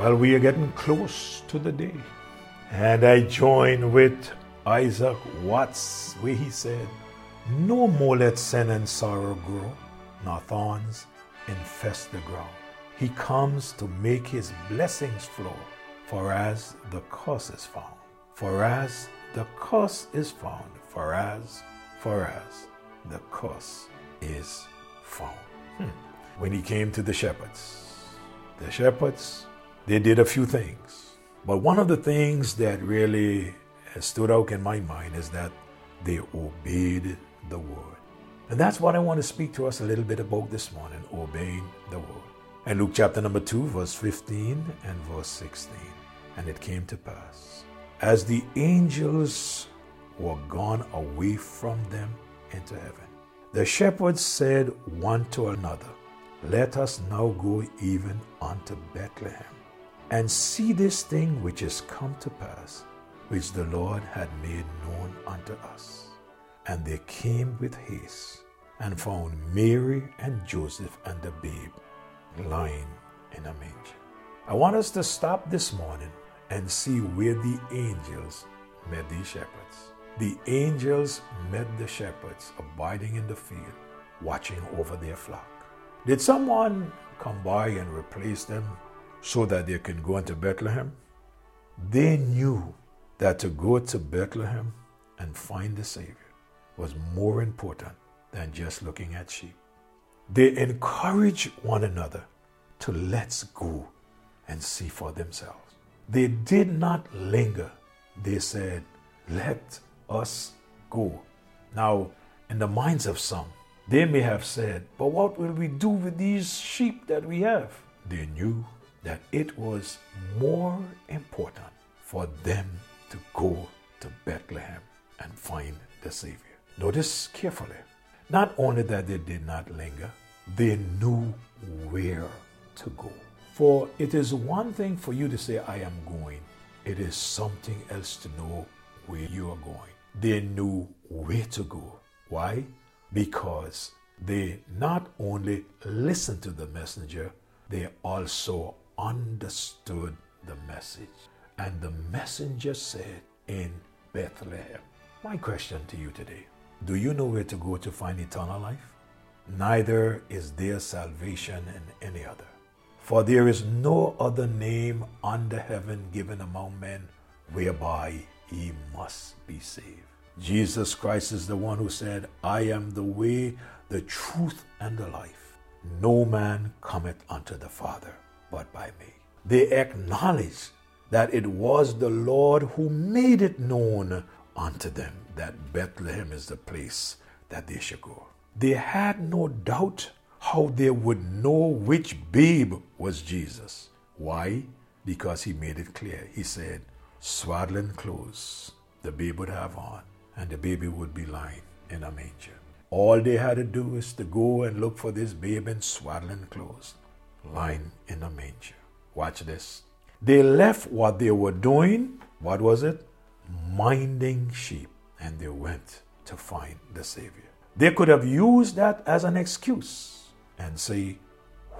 Well, we are getting close to the day. And I join with Isaac Watts, where he said, No more let sin and sorrow grow, nor thorns infest the ground. He comes to make his blessings flow, for as the curse is found, for as the curse is found, for as, for as the curse is found. Hmm. When he came to the shepherds, the shepherds, they did a few things. But one of the things that really stood out in my mind is that they obeyed the word. And that's what I want to speak to us a little bit about this morning obeying the word. And Luke chapter number 2, verse 15 and verse 16. And it came to pass, as the angels were gone away from them into heaven, the shepherds said one to another, Let us now go even unto Bethlehem and see this thing which is come to pass, which the Lord had made known unto us. And they came with haste and found Mary and Joseph and the babe lying in a manger. I want us to stop this morning and see where the angels met these shepherds. The angels met the shepherds abiding in the field, watching over their flock. Did someone come by and replace them so that they can go into Bethlehem? They knew that to go to Bethlehem and find the Savior was more important than just looking at sheep. They encourage one another to let's go and see for themselves. They did not linger. They said, let us go. Now, in the minds of some, they may have said, but what will we do with these sheep that we have? They knew that it was more important for them to go to Bethlehem and find the Savior. Notice carefully. Not only that they did not linger, they knew where to go. For it is one thing for you to say, I am going, it is something else to know where you are going. They knew where to go. Why? Because they not only listened to the messenger, they also understood the message. And the messenger said, In Bethlehem. My question to you today do you know where to go to find eternal life? Neither is there salvation in any other. For there is no other name under heaven given among men whereby ye must be saved. Jesus Christ is the one who said, I am the way, the truth, and the life. No man cometh unto the Father but by me. They acknowledge that it was the Lord who made it known unto them that Bethlehem is the place that they should go. They had no doubt how they would know which babe was Jesus. Why? Because he made it clear. He said, swaddling clothes the babe would have on, and the baby would be lying in a manger. All they had to do is to go and look for this babe in swaddling clothes lying in a manger. Watch this. They left what they were doing. What was it? Minding sheep. And they went to find the Savior. They could have used that as an excuse and say,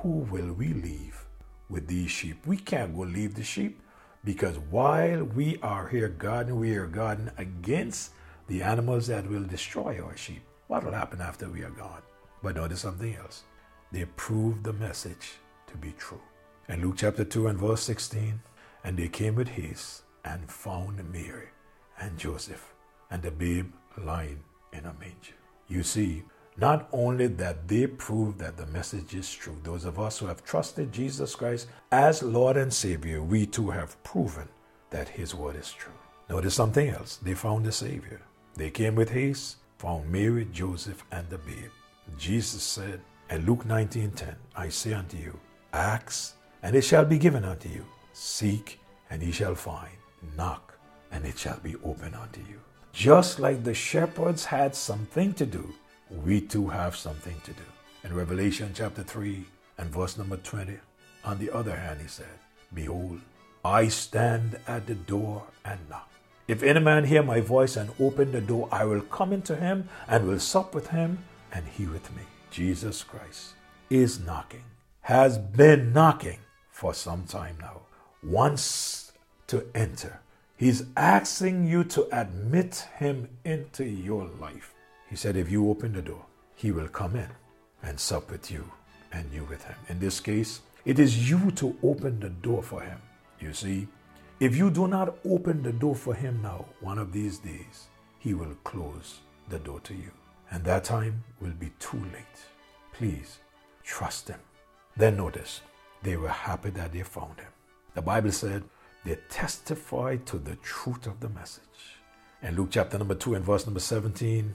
Who will we leave with these sheep? We can't go leave the sheep because while we are here guarding, we are guarding against the animals that will destroy our sheep. What will happen after we are gone? But notice something else. They proved the message to be true. In Luke chapter 2 and verse 16, and they came with haste and found Mary and Joseph and the babe lying in a manger. You see, not only that they prove that the message is true, those of us who have trusted Jesus Christ as Lord and Savior, we too have proven that His word is true. Notice something else. They found the Savior. They came with haste, found Mary, Joseph, and the babe. Jesus said in Luke 19:10, I say unto you, Ask, and it shall be given unto you. Seek, and ye shall find. Knock, and it shall be open unto you. Just like the shepherds had something to do, we too have something to do. In Revelation chapter 3 and verse number 20, on the other hand, he said, Behold, I stand at the door and knock. If any man hear my voice and open the door, I will come into him and will sup with him and he with me. Jesus Christ is knocking has been knocking for some time now. wants to enter. He's asking you to admit him into your life. He said, if you open the door, he will come in and sup with you and you with him. In this case, it is you to open the door for him. You see, if you do not open the door for him now, one of these days, he will close the door to you. And that time will be too late. Please trust him. Then notice, they were happy that they found him. The Bible said they testified to the truth of the message. In Luke chapter number 2 and verse number 17,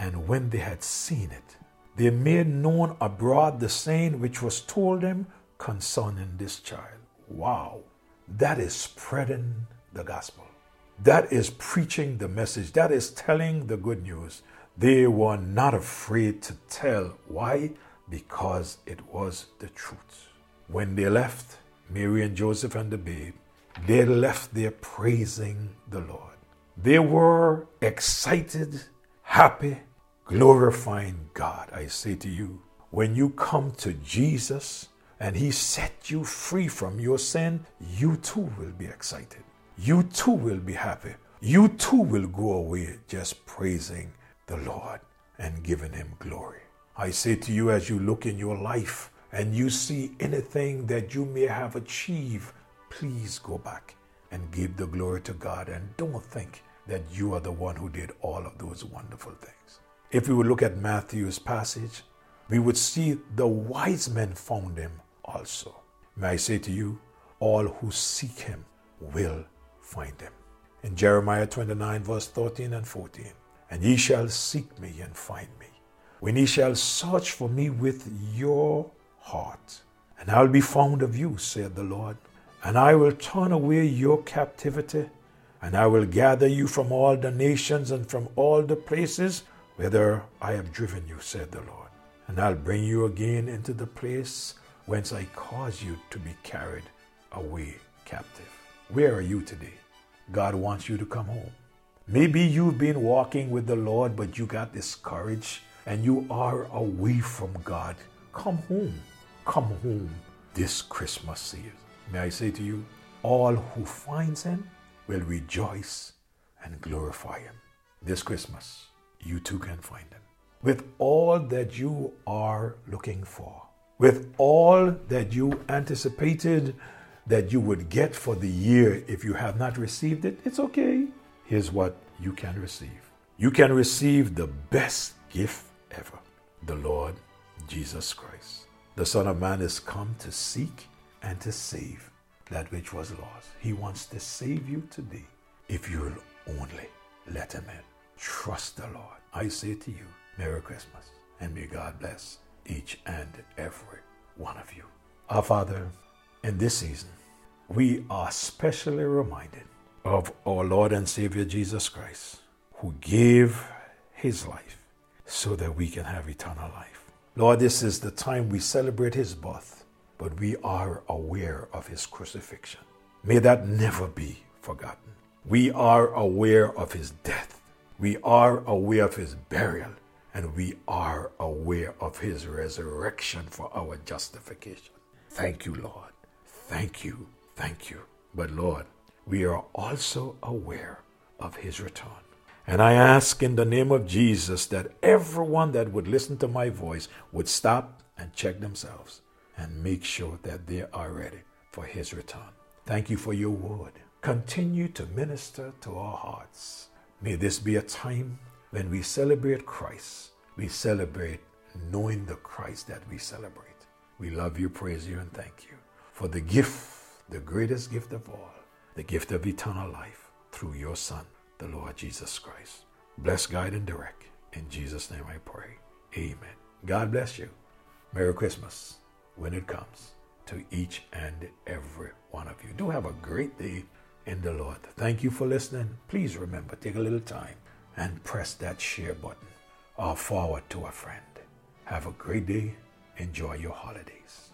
and when they had seen it, they made known abroad the saying which was told them concerning this child. Wow, that is spreading the gospel. That is preaching the message. That is telling the good news. They were not afraid to tell. Why? Because it was the truth. When they left, Mary and Joseph and the babe, they left there praising the Lord. They were excited, happy, glorifying God. I say to you, when you come to Jesus and He set you free from your sin, you too will be excited. You too will be happy. You too will go away just praising the Lord and giving Him glory. I say to you, as you look in your life and you see anything that you may have achieved, please go back and give the glory to God and don't think that you are the one who did all of those wonderful things. If we would look at Matthew's passage, we would see the wise men found him also. May I say to you, all who seek him will find him. In Jeremiah 29, verse 13 and 14, and ye shall seek me and find me, when ye shall search for me with your heart. And I'll be found of you, saith the Lord, and I will turn away your captivity, and I will gather you from all the nations and from all the places whither I have driven you, said the Lord. And I'll bring you again into the place whence I caused you to be carried away captive. Where are you today? God wants you to come home. Maybe you've been walking with the Lord, but you got discouraged and you are away from God. Come home. Come home this Christmas season. May I say to you, all who finds him will rejoice and glorify him. This Christmas, you too can find him. With all that you are looking for, with all that you anticipated that you would get for the year if you have not received it, it's okay. Here's what you can receive you can receive the best gift the Lord Jesus Christ. The Son of Man is come to seek and to save that which was lost. He wants to save you today if you'll only let Him in. Trust the Lord. I say to you, Merry Christmas, and may God bless each and every one of you. Our Father, in this season, we are specially reminded of our Lord and Savior Jesus Christ, who gave His life so that we can have eternal life. Lord, this is the time we celebrate His birth but we are aware of his crucifixion. May that never be forgotten. We are aware of his death. We are aware of his burial. And we are aware of his resurrection for our justification. Thank you, Lord. Thank you. Thank you. But Lord, we are also aware of his return. And I ask in the name of Jesus that everyone that would listen to my voice would stop and check themselves and make sure that they are ready for his return. Thank you for your word. Continue to minister to our hearts. May this be a time when we celebrate Christ. We celebrate knowing the Christ that we celebrate. We love you, praise you, and thank you for the gift, the greatest gift of all, the gift of eternal life through your Son, the Lord Jesus Christ. Bless, guide, and direct. In Jesus' name I pray. Amen. God bless you. Merry Christmas when it comes to each and every one of you. Do have a great day in the Lord. Thank you for listening. Please remember, take a little time and press that share button or forward to a friend. Have a great day. Enjoy your holidays.